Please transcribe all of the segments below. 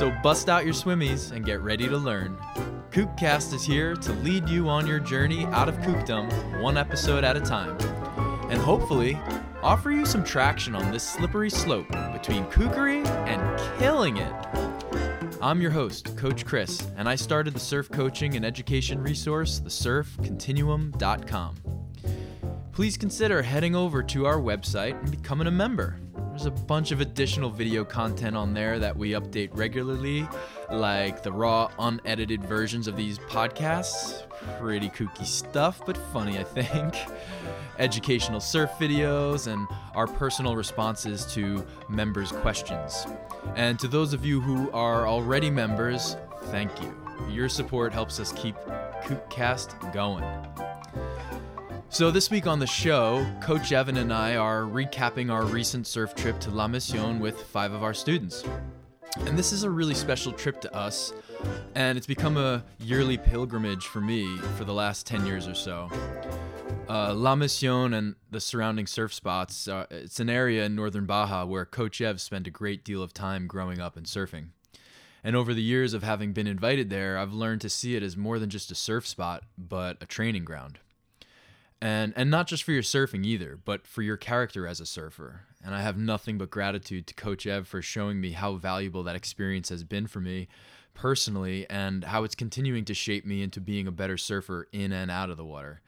So bust out your swimmies and get ready to learn. Kookcast is here to lead you on your journey out of kookdom, one episode at a time, and hopefully offer you some traction on this slippery slope between kookery and killing it. I'm your host, Coach Chris, and I started the surf coaching and education resource, thesurfcontinuum.com. Please consider heading over to our website and becoming a member. There's a bunch of additional video content on there that we update regularly, like the raw, unedited versions of these podcasts. Pretty kooky stuff, but funny, I think. Educational surf videos, and our personal responses to members' questions. And to those of you who are already members, thank you. Your support helps us keep Kookcast going. So, this week on the show, Coach Evan and I are recapping our recent surf trip to La Mission with five of our students. And this is a really special trip to us, and it's become a yearly pilgrimage for me for the last 10 years or so. Uh, La Mission and the surrounding surf spots, uh, it's an area in northern Baja where Coach Ev spent a great deal of time growing up and surfing. And over the years of having been invited there, I've learned to see it as more than just a surf spot, but a training ground and and not just for your surfing either, but for your character as a surfer. And I have nothing but gratitude to Coach Ev for showing me how valuable that experience has been for me personally and how it's continuing to shape me into being a better surfer in and out of the water.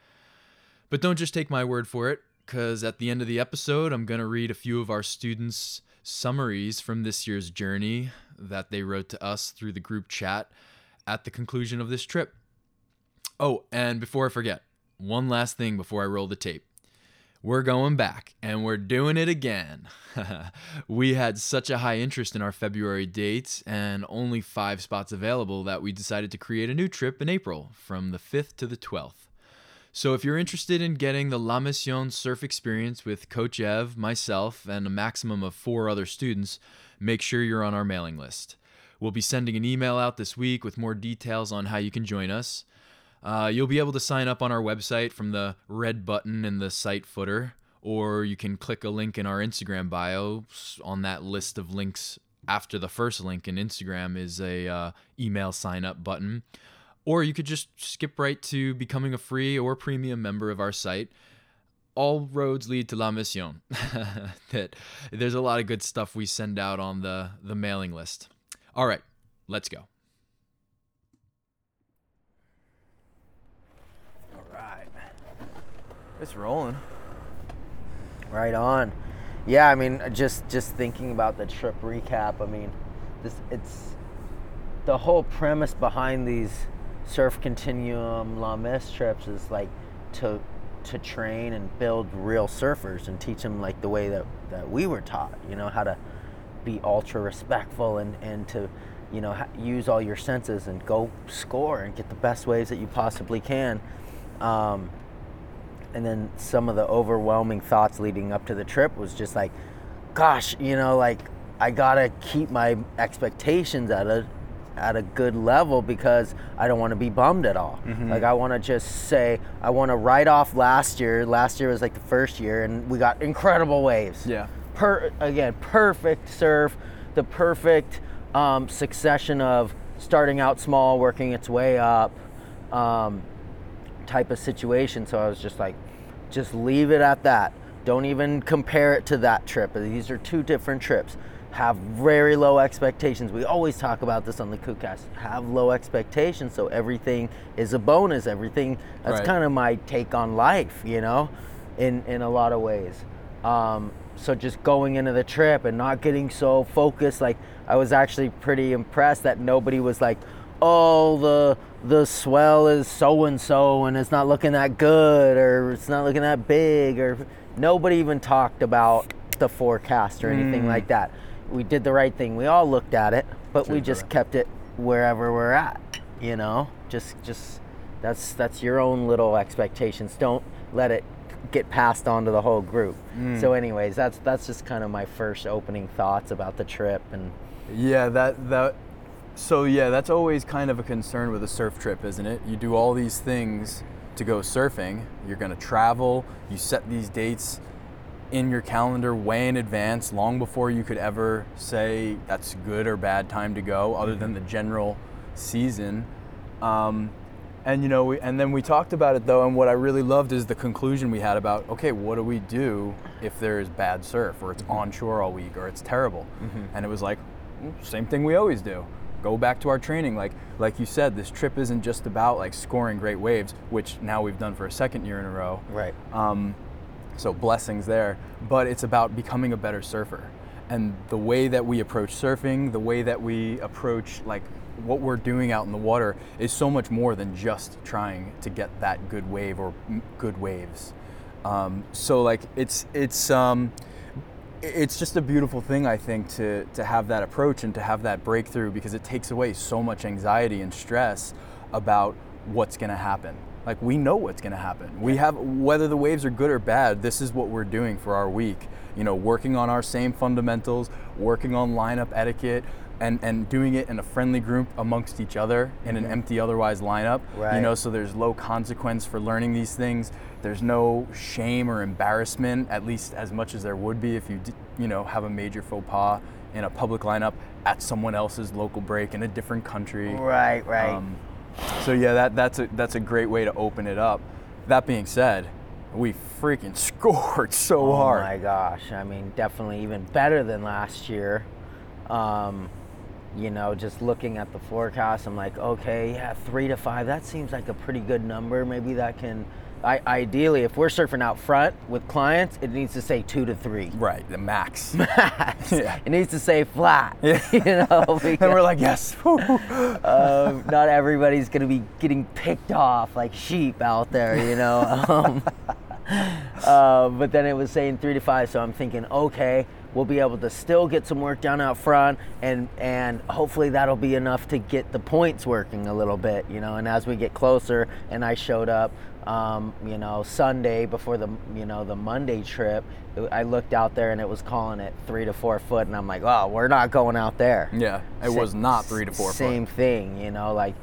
But don't just take my word for it, because at the end of the episode, I'm going to read a few of our students' summaries from this year's journey that they wrote to us through the group chat at the conclusion of this trip. Oh, and before I forget, one last thing before I roll the tape. We're going back and we're doing it again. we had such a high interest in our February dates and only five spots available that we decided to create a new trip in April from the 5th to the 12th. So if you're interested in getting the La Mission surf experience with Coach Ev, myself, and a maximum of four other students, make sure you're on our mailing list. We'll be sending an email out this week with more details on how you can join us. Uh, you'll be able to sign up on our website from the red button in the site footer, or you can click a link in our Instagram bio. On that list of links after the first link in Instagram is a uh, email sign up button, or you could just skip right to becoming a free or premium member of our site. All roads lead to La Mission. that there's a lot of good stuff we send out on the the mailing list. All right, let's go. It's rolling. Right on. Yeah, I mean, just just thinking about the trip recap. I mean, this it's the whole premise behind these surf continuum La Miss trips is like to to train and build real surfers and teach them like the way that that we were taught. You know how to be ultra respectful and and to you know use all your senses and go score and get the best waves that you possibly can. Um, and then some of the overwhelming thoughts leading up to the trip was just like gosh you know like i gotta keep my expectations at a at a good level because i don't want to be bummed at all. Mm-hmm. like i want to just say i want to write off last year. Last year was like the first year and we got incredible waves. Yeah. Per again perfect surf the perfect um, succession of starting out small working its way up um, type of situation. So I was just like, just leave it at that. Don't even compare it to that trip. These are two different trips. Have very low expectations. We always talk about this on the Kookcast. Have low expectations so everything is a bonus. Everything that's right. kind of my take on life, you know, in in a lot of ways. Um, so just going into the trip and not getting so focused, like I was actually pretty impressed that nobody was like, oh the the swell is so and so and it's not looking that good or it's not looking that big or nobody even talked about the forecast or anything mm. like that. We did the right thing. We all looked at it, but we just kept it wherever we're at. You know, just just that's that's your own little expectations. Don't let it get passed on to the whole group. Mm. So, anyways, that's that's just kind of my first opening thoughts about the trip and. Yeah, that that. So yeah, that's always kind of a concern with a surf trip, isn't it? You do all these things to go surfing. You're going to travel. You set these dates in your calendar way in advance, long before you could ever say that's good or bad time to go, other than the general season. Um, and you know, we, and then we talked about it though, and what I really loved is the conclusion we had about okay, what do we do if there's bad surf, or it's onshore all week, or it's terrible? And it was like, "Mm, same thing we always do. Go back to our training. Like like you said, this trip isn't just about like scoring great waves, which now we've done for a second year in a row. Right. Um, so blessings there. But it's about becoming a better surfer. And the way that we approach surfing, the way that we approach like what we're doing out in the water is so much more than just trying to get that good wave or good waves. Um, so like it's it's um, it's just a beautiful thing I think to to have that approach and to have that breakthrough because it takes away so much anxiety and stress about what's going to happen. Like we know what's going to happen. We have whether the waves are good or bad, this is what we're doing for our week. You know, working on our same fundamentals, working on lineup etiquette and and doing it in a friendly group amongst each other in an empty otherwise lineup. You know, so there's low consequence for learning these things. There's no shame or embarrassment, at least as much as there would be if you, you know, have a major faux pas in a public lineup at someone else's local break in a different country. Right, right. Um, so yeah, that that's a that's a great way to open it up. That being said, we freaking scored so oh hard. my gosh! I mean, definitely even better than last year. Um, you know, just looking at the forecast, I'm like, okay, yeah, three to five. That seems like a pretty good number. Maybe that can. I, ideally, if we're surfing out front with clients, it needs to say two to three. Right, the max. Max. Yeah. It needs to say flat. Yeah. you know, and we're like, yes. um, not everybody's gonna be getting picked off like sheep out there, you know. Um, uh, but then it was saying three to five, so I'm thinking, okay, we'll be able to still get some work done out front, and and hopefully that'll be enough to get the points working a little bit, you know. And as we get closer, and I showed up, um, you know, Sunday before the you know the Monday trip, I looked out there and it was calling it three to four foot, and I'm like, oh, we're not going out there. yeah, it was not three to four Same foot. thing, you know, like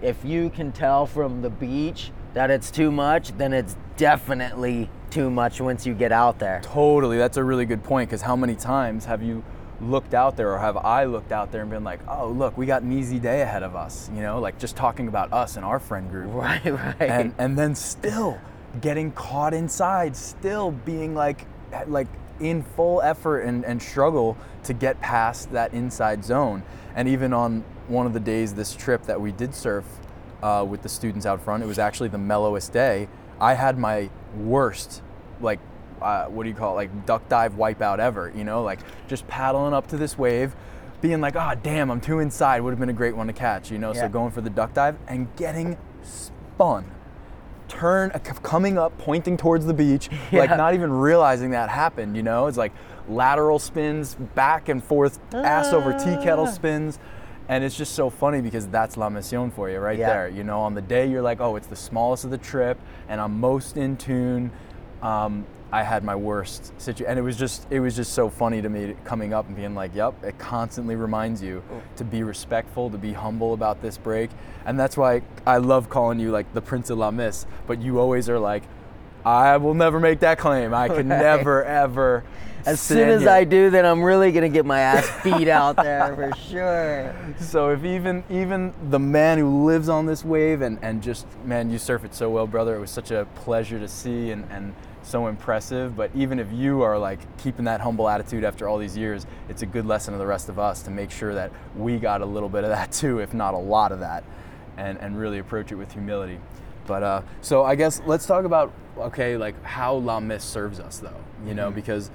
if you can tell from the beach that it's too much, then it's definitely too much once you get out there. Totally, that's a really good point. Because how many times have you looked out there, or have I looked out there and been like, "Oh, look, we got an easy day ahead of us," you know, like just talking about us and our friend group. Right, right. and and then still getting caught inside, still being like like in full effort and, and struggle to get past that inside zone. And even on one of the days this trip that we did surf uh, with the students out front, it was actually the mellowest day. I had my worst like uh, what do you call it like duck dive wipeout ever you know? Like just paddling up to this wave being like oh damn i'm too inside. Would have been a great one to catch you know? So going for the duck dive and getting spun. Turn uh, coming up pointing towards the beach like not even realizing that happened you know? It's like lateral spins back and forth ass over tea kettle Ah. spins and it's just so funny because that's La Mission for you right Yeah. there. You know, on the day you're like, oh, it's the smallest of the trip and I'm most in tune. Um, I had my worst situation, and it was just it was just so funny to me coming up and being like, "Yep." It constantly reminds you to be respectful, to be humble about this break, and that's why I love calling you like the Prince of La Miss. But you always are like, "I will never make that claim. I can Right. never ever." As soon as here." I do, then I'm really gonna get my ass beat out there for sure. So if even even the man who lives on this wave and, and just man, you surf it so well, brother. It was such a pleasure to see and, and so impressive. But even if you are like keeping that humble attitude after all these years, it's a good lesson to the rest of us to make sure that we got a little bit of that too, if not a lot of that, and, and really approach it with humility. But uh, so I guess let's talk about okay, like how La Miss serves us though, you know, because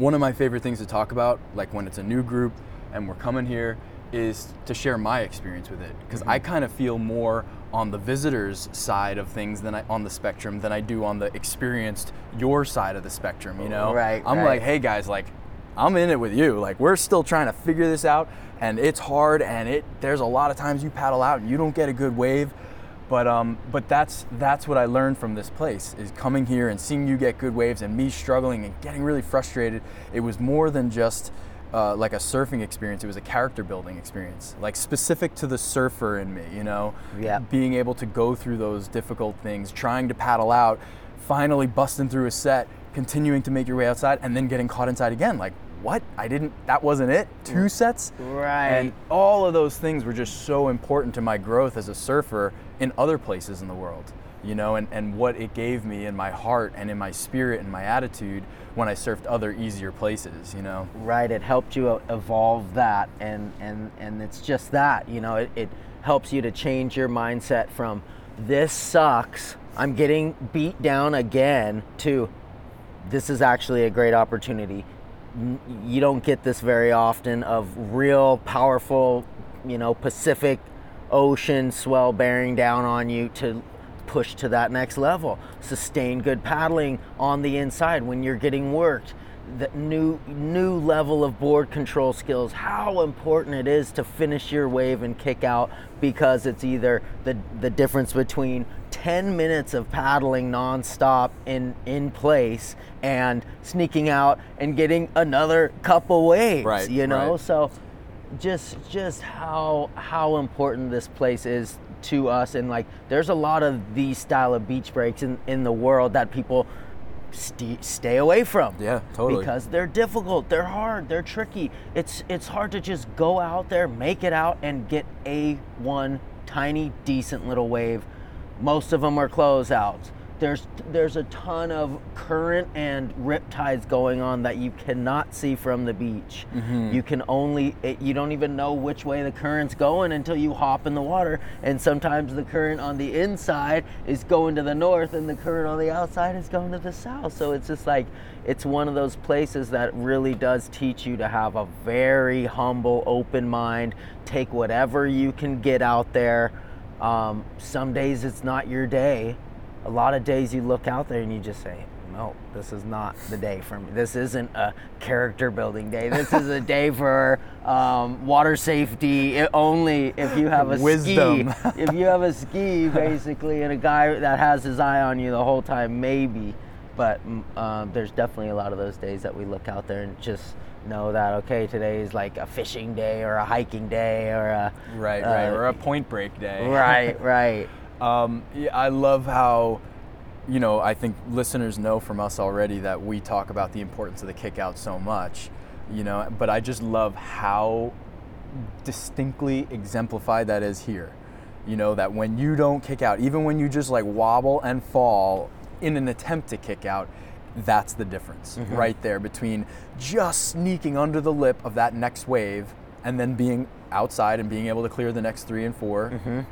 one of my favorite things to talk about, like when it's a new group and we're coming here, is to share my experience with it. Because I mm-hmm. kind of feel more on the visitors' side of things than I on the spectrum than I do on the experienced your side of the spectrum. You know, Right, I'm right. like, hey guys, like I'm in it with you. Like we're still trying to figure this out, and it's hard, and it there's a lot of times you paddle out and you don't get a good wave, but um, but that's that's what I learned from this place is coming here and seeing you get good waves and me struggling and getting really frustrated. It was more than just uh, like a surfing experience. It was a character building experience, like specific to the surfer in me. You know, Yeah. being able to go through those difficult things, trying to paddle out, finally busting through a set, continuing to make your way outside, and then getting caught inside again. Like, what? I didn't, that wasn't it? Two sets? Right. And all of those things were just so important to my growth as a surfer in other places in the world, you know, and, and what it gave me in my heart and in my spirit and my attitude when I surfed other easier places, you know. right it helped you evolve that and and and it's just that you know it, it helps you to change your mindset from this sucks i'm getting beat down again to this is actually a great opportunity you don't get this very often of real powerful you know pacific ocean swell bearing down on you to push to that next level. Sustain good paddling on the inside when you're getting worked. The new new level of board control skills how important it is to finish your wave and kick out because it's either the the difference between 10 minutes of paddling nonstop in in place and sneaking out and getting another couple waves Right, you know? right. so just just how how important this place is to us. And like there's a lot of these style of beach breaks in, in the world that people st- stay away from. Yeah, totally. because they're difficult they're hard they're tricky. It's it's hard to just go out there make it out and get a one tiny decent little wave. Most of them are closeouts there's there's a ton of current and rip tides going on that you cannot see from the beach. You can only it, you don't even know which way the current's going until you hop in the water. And sometimes the current on the inside is going to the north and the current on the outside is going to the south. So it's just like it's one of those places that really does teach you to have a very humble open mind. Take whatever you can get out there. Um, some days it's not your day a lot of days you look out there and you just say, no, this is not the day for me. This isn't a character building day. This is a day for um, water safety only if you have a Wisdom. ski. If you have a ski, basically, and a guy that has his eye on you the whole time, maybe. But mm, um, there's definitely a lot of those days that we look out there and just know that, okay, today is like a fishing day or a hiking day or a. Right, right. uh, Or a point break day. Right, right. Um, I love how, you know, I think listeners know from us already that we talk about the importance of the kick out so much, you know, but I just love how distinctly exemplified that is here. You know, that when you don't kick out, even when you just like wobble and fall in an attempt to kick out, that's the difference right there between just sneaking under the lip of that next wave and then being outside and being able to clear the next three and 4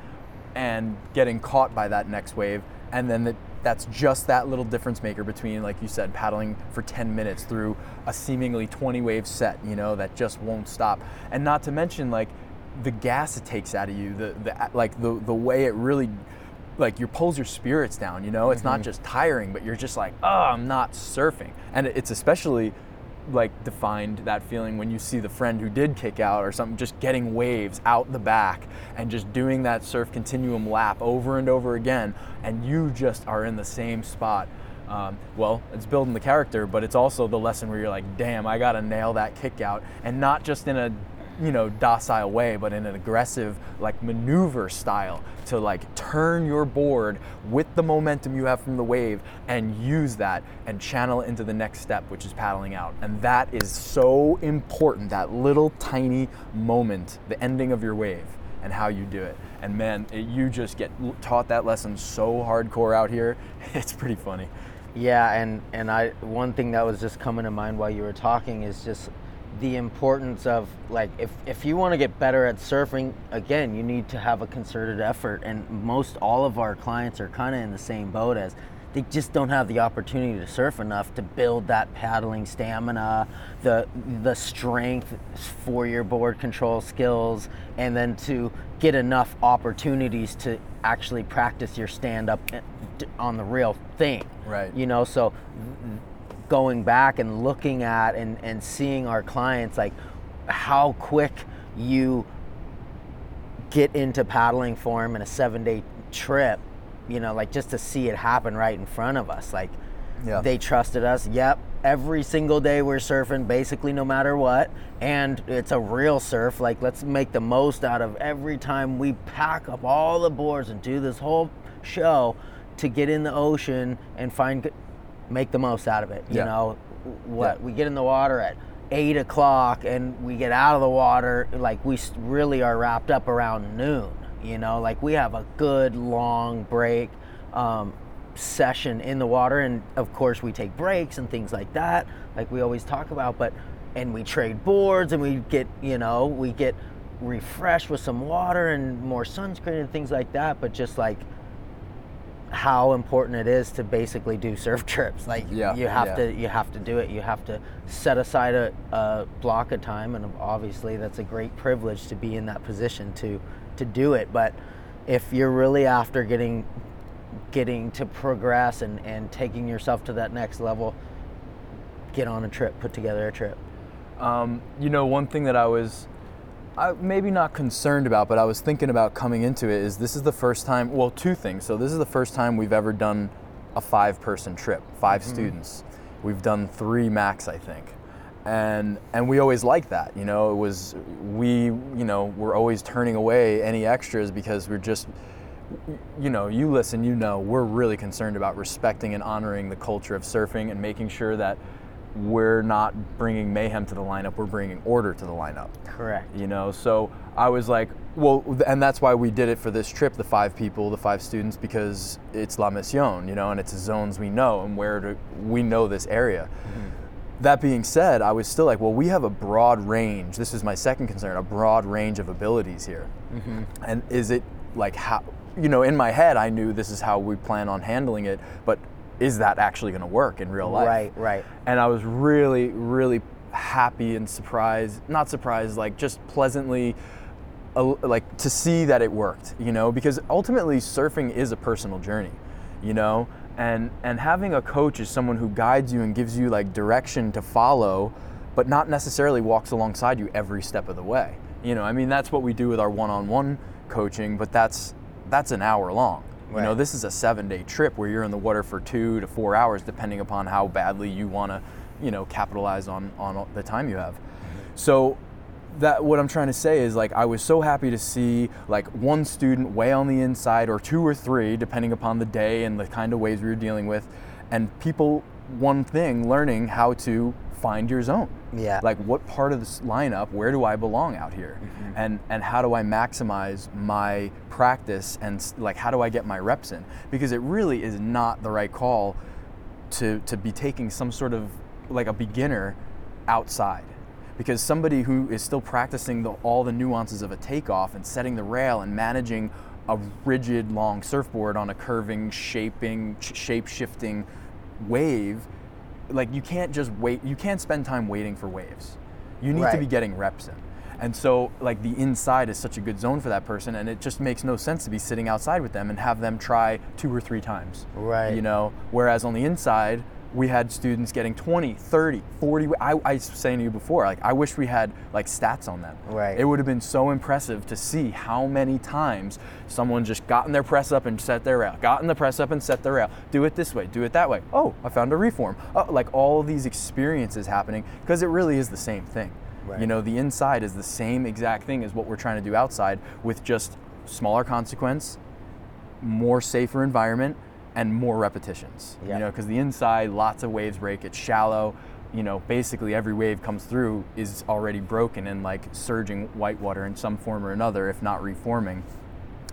and getting caught by that next wave. And then that that's just that little difference maker between like you said paddling for 10 minutes through a seemingly 20 wave set you know that just won't stop. And not to mention like the gas it takes out of you the, the like the the way it really like your pulls your spirits down you know? It's not mm-hmm. just tiring but you're just like oh i'm not surfing. And it's especially like defined that feeling when you see the friend who did kick out or something just getting waves out the back and just doing that surf continuum lap over and over again and you just are in the same spot. Um, well it's building the character but it's also the lesson where you're like damn i gotta nail that kick out and not just in a you know docile way but in an aggressive like maneuver style to like turn your board with the momentum you have from the wave and use that and channel it into the next step which is paddling out. And that is so important that little tiny moment the ending of your wave and how you do it. And man it, you just get taught that lesson so hardcore out here. It's pretty funny. Yeah, and and I one thing that was just coming to mind while you were talking is just the importance of like if if you want to get better at surfing again, you need to have a concerted effort and most all of our clients are kind of in the same boat as they just don't have the opportunity to surf enough to build that paddling stamina, the the strength for your board control skills, and then to get enough opportunities to actually practice your stand up eh, on the real thing. Right. You know, so going back and looking at and, and seeing our clients like how quick you get into paddling form in a seven day trip, you know, like just to see it happen right in front of us. Like Yeah. they trusted us. Yep. Every single day we're surfing, basically no matter what. And it's a real surf. Like let's make the most out of every time we pack up all the boards and do this whole show to get in the ocean and find make the most out of it. You Yeah. know, what Yeah. we get in the water at eight o'clock and we get out of the water like we really are wrapped up around noon. You know, like we have a good long break um, session in the water, and of course we take breaks and things like that, like we always talk about. But and we trade boards and we get you know we get refreshed with some water and more sunscreen and things like that. But just like how important it is to basically do surf trips. Like Yeah, you have yeah. to you have to do it. You have to set aside a, a block of time, and obviously that's a great privilege to be in that position to to do it. But if you're really after getting getting to progress and, and taking yourself to that next level, get on a trip, put together a trip. Um, you know, one thing that I was I, maybe not concerned about, but I was thinking about coming into it is this is the first time, well, two things. So, this is the first time we've ever done a five person trip, 5 mm-hmm. students. We've done three max, I think. And, and we always liked that, you know, it was, we, you know, we're always turning away any extras because we're just, you know, you listen, you know, we're really concerned about respecting and honoring the culture of surfing and making sure that we're not bringing mayhem to the lineup, we're bringing order to the lineup. Correct. You know, so I was like, well, and that's why we did it for this trip, the five people, the five students, because it's La Mission, you know, and it's zones we know and where to, we know this area. Mm-hmm. That being said, I was still like, well, we have a broad range. This is my second concern a broad range of abilities here. Mm-hmm. And is it like how, you know, in my head, I knew this is how we plan on handling it, but is that actually going to work in real life? Right, right. And I was really, really happy and surprised, not surprised, like just pleasantly, like to see that it worked, you know, because ultimately surfing is a personal journey, you know, and and having a coach is someone who guides you and gives you like direction to follow, but not necessarily walks alongside you every step of the way. You know, I mean that's what we do with our one-on-one coaching, but that's that's an hour long. You know, this is a seven-day trip where you're in the water for two to four hours, depending upon how badly you want to, you know, capitalize on on the time you have. Mm-hmm. So that what I'm trying to say is like I was so happy to see like one student way on the inside or two or three depending upon the day and the kind of waves we were dealing with and people one thing learning how to find your zone. Yeah. like what part of this lineup where do I belong out here? Mm-hmm. And and how do I maximize my practice and like how do I get my reps in? Because it really is not the right call to to be taking some sort of like a beginner outside. Because somebody who is still practicing the, all the nuances of a takeoff and setting the rail and managing a rigid long surfboard on a curving shaping sh- shape shifting wave like you can't just wait you can't spend time waiting for waves. You need to be getting reps in. And so like the inside is such a good zone for that person and it just makes no sense to be sitting outside with them and have them try two or three times Right. you know? Whereas on the inside we had students getting 20 30 40 I, I was saying to you before like i wish we had like stats on them. Right. it would have been so impressive to see how many times someone just got in their press up and set their rail got in the press up and set their rail. Do it this way do it that way. Oh i found a reform. Oh, like all these experiences happening because it really is the same thing. Right. you know the inside is the same exact thing as what we're trying to do outside with just smaller consequence more safer environment and more repetitions. Yeah. You know, because the inside, lots of waves break. It's shallow. You know, basically every wave comes through is already broken and like surging whitewater in some form or another, if not reforming.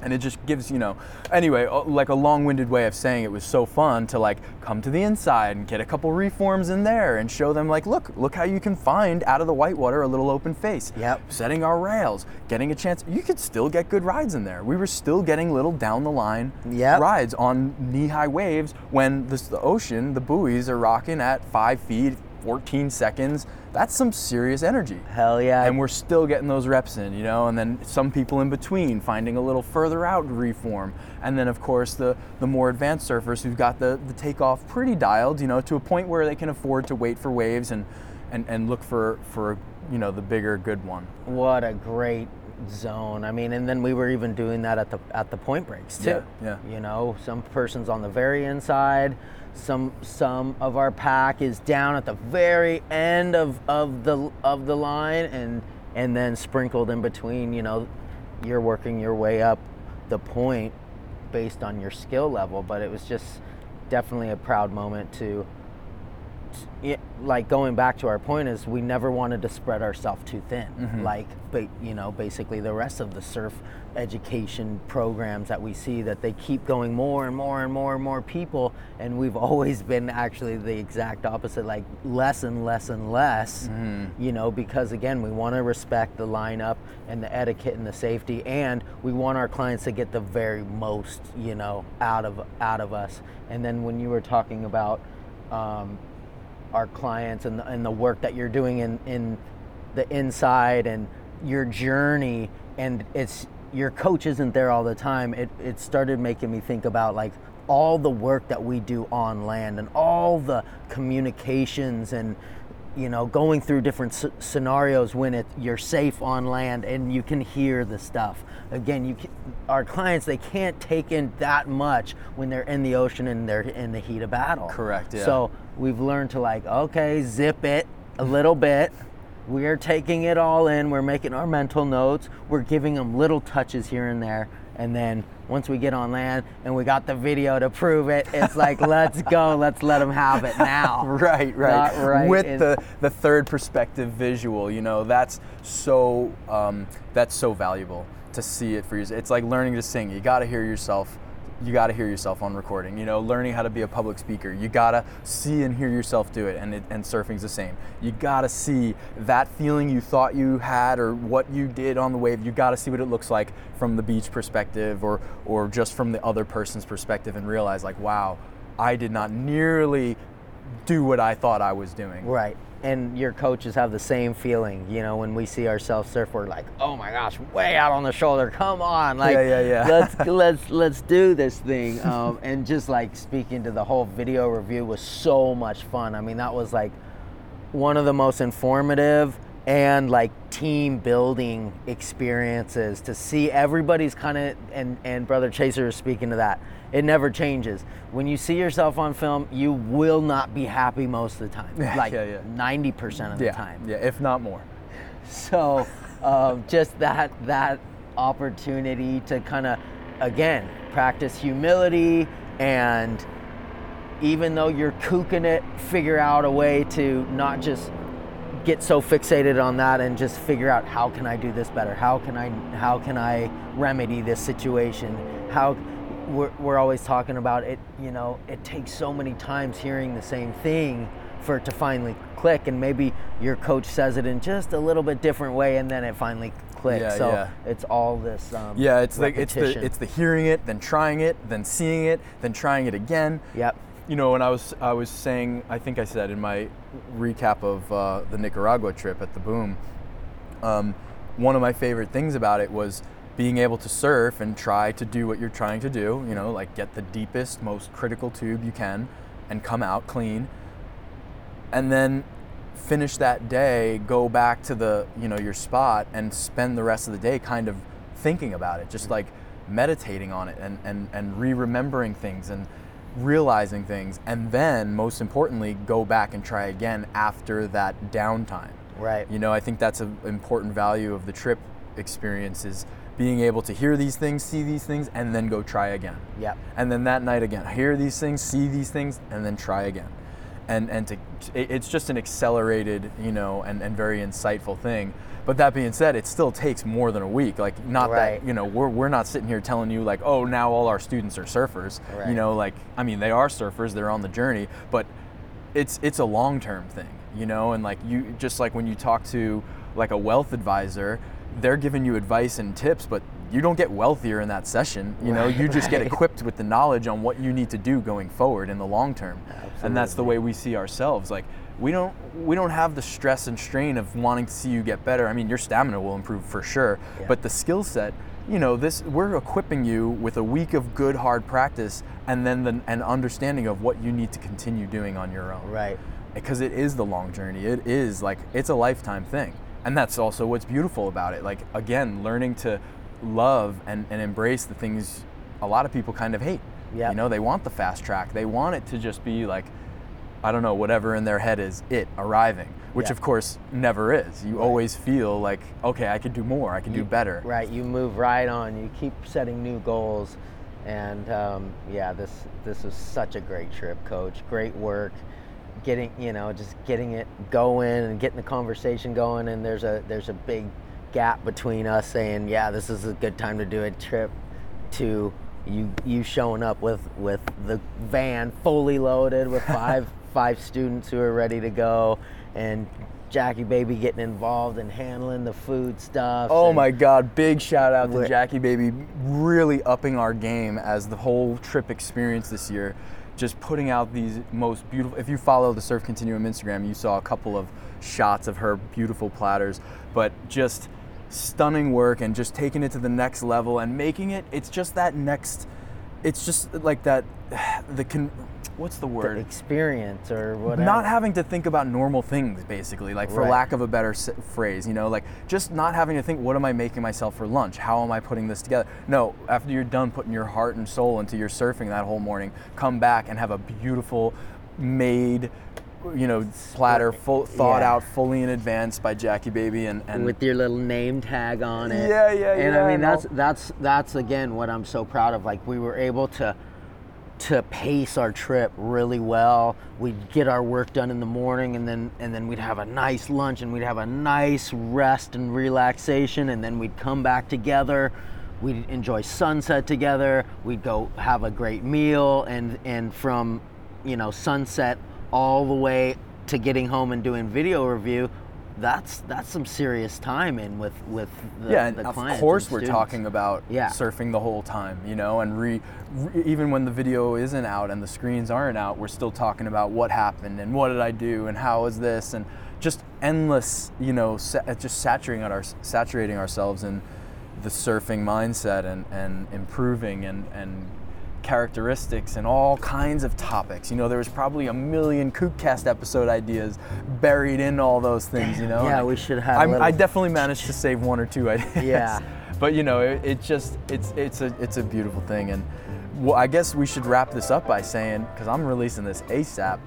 And it just gives, you know, anyway, like a long-winded way of saying it was so fun to like come to the inside and get a couple reforms in there and show them like, look, look how you can find out of the whitewater a little open face Yep. setting our rails, getting a chance. You could still get good rides in there. We were still getting little down the line Yep. rides on knee high waves when the, the ocean, the buoys are rocking at five feet, 14 seconds, that's some serious energy. Hell yeah. And we're still getting those reps in, you know, and then some people in between finding a little further out reform. And then of course the, the more advanced surfers who've got the, the takeoff pretty dialed, you know, to a point where they can afford to wait for waves and, and, and look for, for, you know, the bigger good one. what a great zone. I mean, and then we were even doing that at the at the point breaks too. Yeah, yeah. You know, some person's on the very inside, some some of our pack is down at the very end of, of the of the line and and then sprinkled in between, you know, you're working your way up the point based on your skill level, but it was just definitely a proud moment to yeah, like going back to our point is we never wanted to spread ourselves too thin Mm-hmm. like but you know basically the rest of the surf education programs that we see that they keep going more and more and more and more people and we've always been actually the exact opposite like less and less and less Mm-hmm. you know because again we want to respect the lineup and the etiquette and the safety and we want our clients to get the very most you know out of out of us and then when you were talking about um, our clients and the, and the work that you're doing in, in the inside and your journey. And it's your coach isn't there all the time. It, it started making me think about like all the work that we do on land and all the communications and you know going through different s- scenarios when it, you're safe on land and you can hear the stuff. Again you can, our clients they can't take in that much when they're in the ocean and they're in the heat of battle. Correct, yeah. so we've learned to like okay zip it a little bit. We're taking it all in. We're making our mental notes. We're giving them little touches here and there. And then once we get on land and we got the video to prove it it's like let's go. Let's let them have it now. Right right. Not right with in- the the third perspective visual you know that's so um, that's so valuable to see it for you it's like learning to sing. You got to hear yourself you got to hear yourself on recording you know learning how to be a public speaker you got to see and hear yourself do it and it, and surfing's the same you got to see that feeling you thought you had or what you did on the wave you got to see what it looks like from the beach perspective or or just from the other person's perspective and realize like wow I did not nearly do what I thought I was doing. Right. And your coaches have the same feeling, you know, when we see ourselves surf, we're like, oh my gosh, way out on the shoulder, come on, like, Yeah, yeah, yeah. let's let's let's do this thing. Um, and just like speaking to the whole video review was so much fun. I mean, that was like one of the most informative and like team building experiences to see everybody's kind of and and brother chaser is speaking to that it never changes. When you see yourself on film you will not be happy most of the time. Like yeah, yeah. 90% of the Yeah, time. yeah, if not more. so um, just that that opportunity to kind of again practice humility and even though you're kooking it figure out a way to not just get so fixated on that and just figure out how can I do this better? How can I how can I remedy this situation? How we're, we're always talking about it you know it takes so many times hearing the same thing for it to finally click and maybe your coach says it in just a little bit different way and then it finally clicks Yeah, so yeah. it's all this um, Yeah, it's like it's the it's the hearing it, then trying it, then seeing it, then trying it again. yep You know, when I was I was saying, I think I said in my recap of uh, the Nicaragua trip at the Boom, um, one of my favorite things about it was being able to surf and try to do what you're trying to do. You know, like get the deepest, most critical tube you can, and come out clean, and then finish that day, go back to the you know your spot, and spend the rest of the day kind of thinking about it, just like meditating on it and and and re-remembering things and realizing things, and then most importantly, go back and try again after that downtime. right You know, I think that's an important value of the trip experience is being able to hear these things, see these things, and then go try again. Yep. And then that night again, hear these things, see these things, and then try again. And and to it's just an accelerated, you know, and, and very insightful thing. But that being said, it still takes more than a week. Like not Right. that you know we're, we're not sitting here telling you like oh now all our students are surfers. Right. You know like I mean they are surfers, they're on the journey, but it's it's a long term thing, you know, and like you just like when you talk to like a wealth advisor, they're giving you advice and tips, but you don't get wealthier in that session. You know, you just get equipped with the knowledge on what you need to do going forward in the long term. Absolutely. And that's the way we see ourselves. Like we don't we don't have the stress and strain of wanting to see you get better. I mean, your stamina will improve for sure, Yeah. but the skill set, you know, this we're equipping you with a week of good hard practice and then the, an understanding of what you need to continue doing on your own. Right. Because it is the long journey. It is like it's a lifetime thing. And that's also what's beautiful about it. Like again, learning to love and, and embrace the things a lot of people kind of hate. Yep. You know, they want the fast track. They want it to just be like I don't know, whatever in their head is it arriving, which Yeah. of course never is. You Right. always feel like, okay, I could do more, I can do better. Right. You move right on. You keep setting new goals, and um, yeah, this this was such a great trip, Coach. Great work. Getting you know just getting it going and getting the conversation going. And there's a there's a big gap between us saying, yeah, this is a good time to do a trip, to you you showing up with with the van fully loaded with five five students who are ready to go and Jackie baby getting involved in handling the food stuff. Oh my God! Big shout out to Jackie Baby, really upping our game as the whole trip experience this year. Just putting out these most beautiful. If you follow the Surf Continuum Instagram, you saw a couple of shots of her beautiful platters, but just stunning work and just taking it to the next level and making it. It's just that next. It's just like that. The con. What's the word? experience or whatever. not having to think about normal things basically like for Right. lack of a better s- phrase you know like just not having to think what am i making myself for lunch how am i putting this together no after you're done putting your heart and soul into your surfing that whole morning come back and have a beautiful made you know platter full thought Yeah. out fully in advance by jackie baby and, and with your little name tag on it. Yeah, yeah, And yeah, I mean and that's that's that's again what I'm so proud of. Like we were able to to pace our trip really well. We'd get our work done in the morning and then and then we'd have a nice lunch and we'd have a nice rest and relaxation and then we'd come back together. We'd enjoy sunset together. We'd go have a great meal and and from you know sunset all the way to getting home and doing video review. That's that's some serious time in with with the, yeah, and the of course we're students. talking about Yeah. surfing the whole time, you know, and re, re, even when the video isn't out and the screens aren't out, we're still talking about what happened and what did I do and how is this and just endless, you know, sa- just saturating our saturating ourselves in the surfing mindset and, and improving and, and characteristics and all kinds of topics. You know, there was probably a million Kookcast episode ideas buried in all those things, you know. Yeah, and we should have little- I definitely managed to save one or two ideas. Yeah. but you know, it, it just it's it's a it's a beautiful thing, and well, I guess we should wrap this up by saying because I'm releasing this ASAP.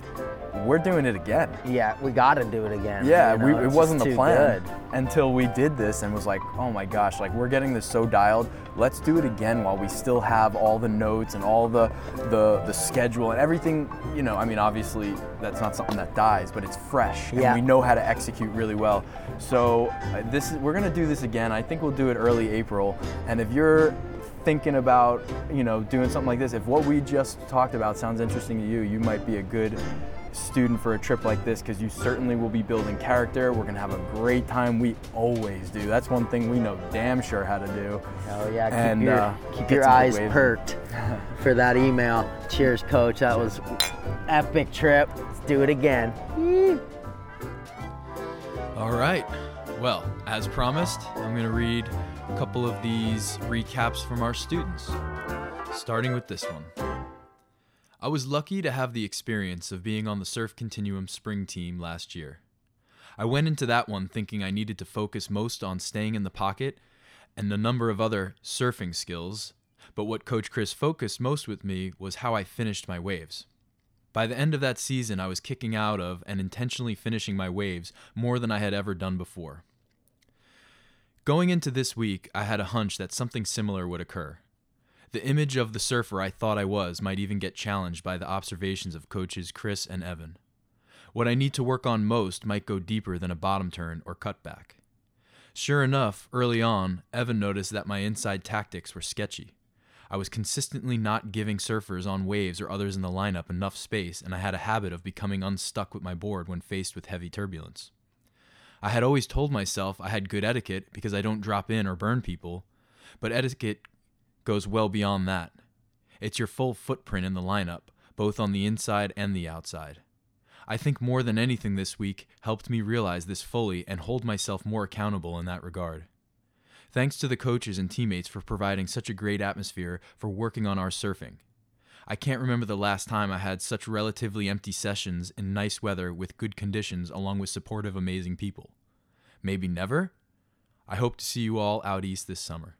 We're doing it again. Yeah, we got to do it again. Yeah, you know, we, it wasn't the plan good. until we did this and was like, oh my gosh, like we're getting this so dialed. Let's do it again while we still have all the notes and all the the the schedule and everything. You know, I mean, obviously that's not something that dies, but it's fresh and Yeah. we know how to execute really well. So uh, this is, we're gonna do this again. I think we'll do it early April. And if you're thinking about you know doing something like this, if what we just talked about sounds interesting to you, you might be a good student for a trip like this because you certainly will be building character. We're gonna have a great time. We always do. That's one thing we know damn sure how to do. Oh yeah, keep And, your uh, keep your eyes waves. perked for that email. Cheers, coach. That was epic trip. Let's do it again. All right. Well, as promised, I'm going to read a couple of these recaps from our students, starting with this one. I was lucky to have the experience of being on the Surf Continuum spring team last year. I went into that one thinking I needed to focus most on staying in the pocket and a number of other surfing skills, but what Coach Chris focused most with me was how I finished my waves. By the end of that season, I was kicking out of and intentionally finishing my waves more than I had ever done before. Going into this week, I had a hunch that something similar would occur. The image of the surfer I thought I was might even get challenged by the observations of coaches Chris and Evan. What I need to work on most might go deeper than a bottom turn or cutback. Sure enough, early on, Evan noticed that my inside tactics were sketchy. I was consistently not giving surfers on waves or others in the lineup enough space, and I had a habit of becoming unstuck with my board when faced with heavy turbulence. I had always told myself I had good etiquette because I don't drop in or burn people, but etiquette goes well beyond that. It's your full footprint in the lineup, both on the inside and the outside. I think more than anything this week helped me realize this fully and hold myself more accountable in that regard. Thanks to the coaches and teammates for providing such a great atmosphere for working on our surfing. I can't remember the last time I had such relatively empty sessions in nice weather with good conditions along with supportive, amazing people. Maybe never? I hope to see you all out east this summer.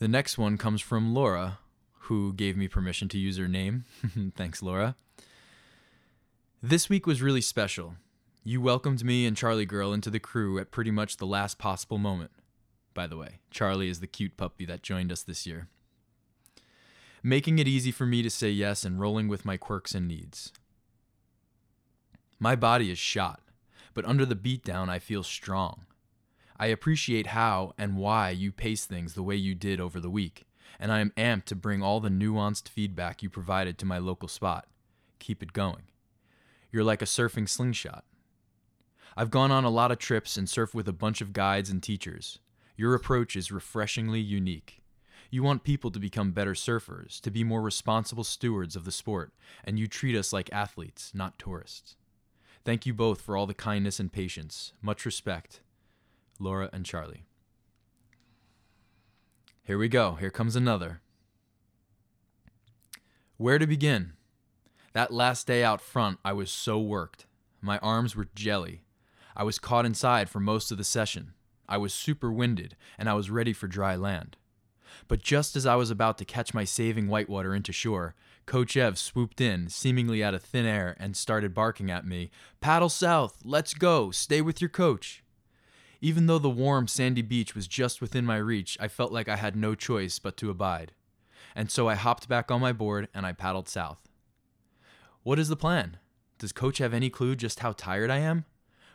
The next one comes from Laura, who gave me permission to use her name. Thanks, Laura. This week was really special. You welcomed me and Charlie Girl into the crew at pretty much the last possible moment. By the way, Charlie is the cute puppy that joined us this year. Making it easy for me to say yes and rolling with my quirks and needs. My body is shot, but under the beatdown, I feel strong. I appreciate how and why you pace things the way you did over the week, and I am amped to bring all the nuanced feedback you provided to my local spot. Keep it going. You're like a surfing slingshot. I've gone on a lot of trips and surfed with a bunch of guides and teachers. Your approach is refreshingly unique. You want people to become better surfers, to be more responsible stewards of the sport, and you treat us like athletes, not tourists. Thank you both for all the kindness and patience. Much respect. Laura and Charlie. Here we go. Here comes another. Where to begin? That last day out front, I was so worked. My arms were jelly. I was caught inside for most of the session. I was super winded, and I was ready for dry land. But just as I was about to catch my saving whitewater into shore, Coach Ev swooped in, seemingly out of thin air, and started barking at me Paddle south, let's go, stay with your coach. Even though the warm, sandy beach was just within my reach, I felt like I had no choice but to abide. And so I hopped back on my board and I paddled south. What is the plan? Does Coach have any clue just how tired I am?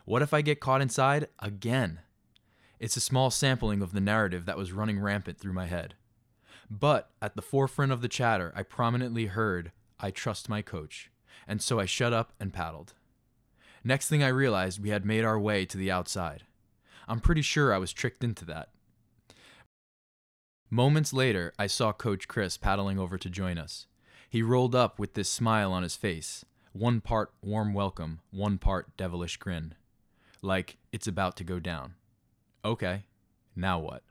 What if I get caught inside again? It's a small sampling of the narrative that was running rampant through my head. But at the forefront of the chatter, I prominently heard, I trust my coach. And so I shut up and paddled. Next thing I realized, we had made our way to the outside. I'm pretty sure I was tricked into that. Moments later, I saw Coach Chris paddling over to join us. He rolled up with this smile on his face, one part warm welcome, one part devilish grin. Like, it's about to go down. Okay, now what?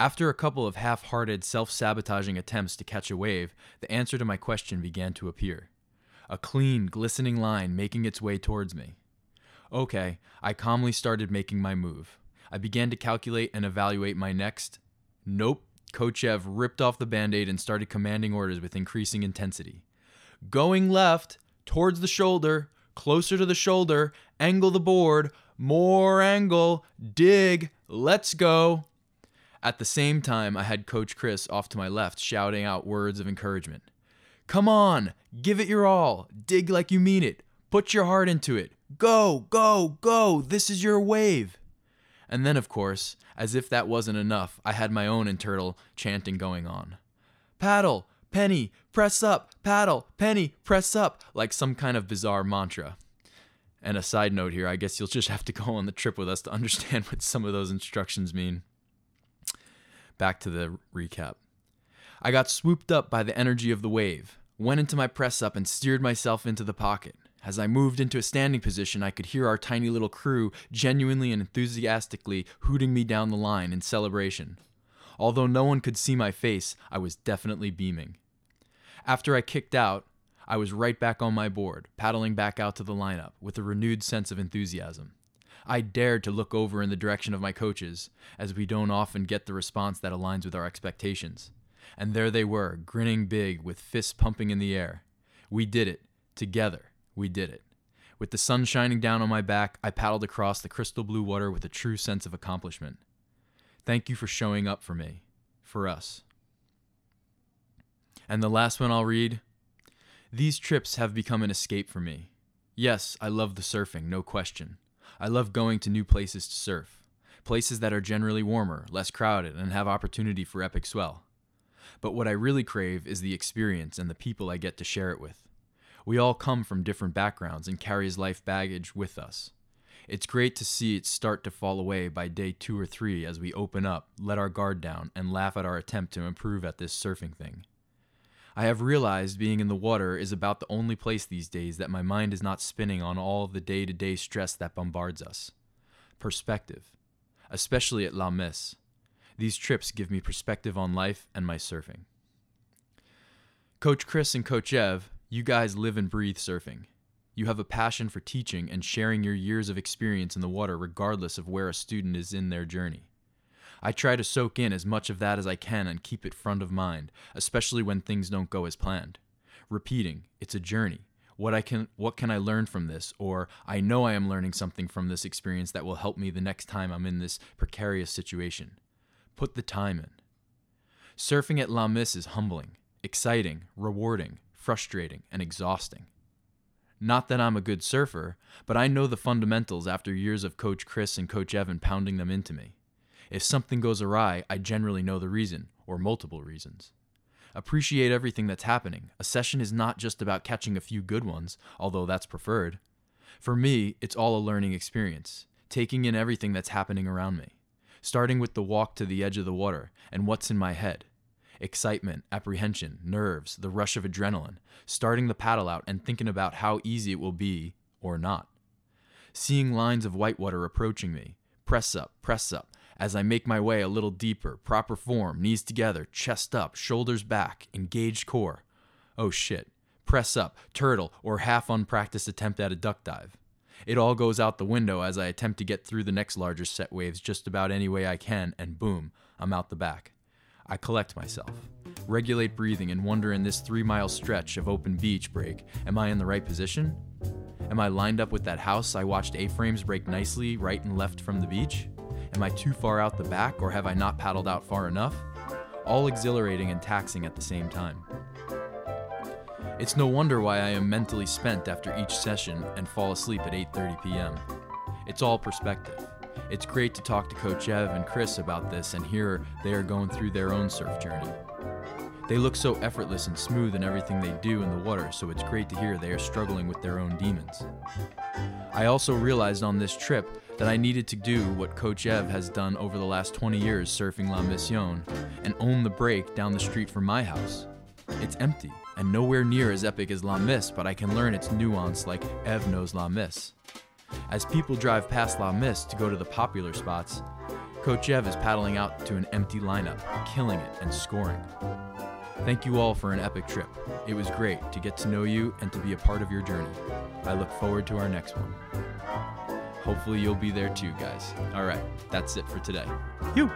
After a couple of half hearted, self sabotaging attempts to catch a wave, the answer to my question began to appear. A clean, glistening line making its way towards me. Okay, I calmly started making my move. I began to calculate and evaluate my next. Nope, Coach Ev ripped off the band aid and started commanding orders with increasing intensity. Going left, towards the shoulder, closer to the shoulder, angle the board, more angle, dig, let's go. At the same time, I had Coach Chris off to my left shouting out words of encouragement. Come on, give it your all, dig like you mean it, put your heart into it, Go, go, go, this is your wave. And then, of course, as if that wasn't enough, I had my own internal chanting going on. Paddle, penny, press up, paddle, penny, press up, like some kind of bizarre mantra. And a side note here, I guess you'll just have to go on the trip with us to understand what some of those instructions mean. Back to the recap. I got swooped up by the energy of the wave, went into my press up, and steered myself into the pocket. As I moved into a standing position, I could hear our tiny little crew genuinely and enthusiastically hooting me down the line in celebration. Although no one could see my face, I was definitely beaming. After I kicked out, I was right back on my board, paddling back out to the lineup with a renewed sense of enthusiasm. I dared to look over in the direction of my coaches, as we don't often get the response that aligns with our expectations. And there they were, grinning big, with fists pumping in the air. We did it, together we did it. With the sun shining down on my back, I paddled across the crystal blue water with a true sense of accomplishment. Thank you for showing up for me, for us. And the last one I'll read These trips have become an escape for me. Yes, I love the surfing, no question. I love going to new places to surf, places that are generally warmer, less crowded, and have opportunity for epic swell. But what I really crave is the experience and the people I get to share it with. We all come from different backgrounds and carries life baggage with us. It's great to see it start to fall away by day two or three as we open up, let our guard down, and laugh at our attempt to improve at this surfing thing. I have realized being in the water is about the only place these days that my mind is not spinning on all of the day to day stress that bombards us. Perspective, especially at La Messe. These trips give me perspective on life and my surfing. Coach Chris and Coach Ev, you guys live and breathe surfing. You have a passion for teaching and sharing your years of experience in the water, regardless of where a student is in their journey. I try to soak in as much of that as I can and keep it front of mind, especially when things don't go as planned. Repeating, it's a journey. What I can what can I learn from this or I know I am learning something from this experience that will help me the next time I'm in this precarious situation. Put the time in. Surfing at La Messe is humbling, exciting, rewarding, frustrating, and exhausting. Not that I'm a good surfer, but I know the fundamentals after years of Coach Chris and Coach Evan pounding them into me. If something goes awry, I generally know the reason, or multiple reasons. Appreciate everything that's happening. A session is not just about catching a few good ones, although that's preferred. For me, it's all a learning experience, taking in everything that's happening around me, starting with the walk to the edge of the water and what's in my head. Excitement, apprehension, nerves, the rush of adrenaline, starting the paddle out and thinking about how easy it will be or not. Seeing lines of whitewater approaching me, press up, press up, as I make my way a little deeper, proper form, knees together, chest up, shoulders back, engaged core. Oh shit. Press up, turtle, or half unpracticed attempt at a duck dive. It all goes out the window as I attempt to get through the next larger set waves just about any way I can, and boom, I'm out the back. I collect myself, regulate breathing, and wonder in this three mile stretch of open beach break am I in the right position? Am I lined up with that house I watched A frames break nicely right and left from the beach? Am I too far out the back, or have I not paddled out far enough? All exhilarating and taxing at the same time. It's no wonder why I am mentally spent after each session and fall asleep at 8:30 p.m. It's all perspective. It's great to talk to Coach Ev and Chris about this and hear they are going through their own surf journey. They look so effortless and smooth in everything they do in the water, so it's great to hear they are struggling with their own demons. I also realized on this trip that I needed to do what Coach Ev has done over the last 20 years surfing La Mission and own the break down the street from my house. It's empty and nowhere near as epic as La Messe, but I can learn its nuance like Ev knows La Messe. As people drive past La Messe to go to the popular spots, Coach Ev is paddling out to an empty lineup, killing it and scoring. Thank you all for an epic trip. It was great to get to know you and to be a part of your journey. I look forward to our next one. Hopefully, you'll be there too, guys. All right, that's it for today. You!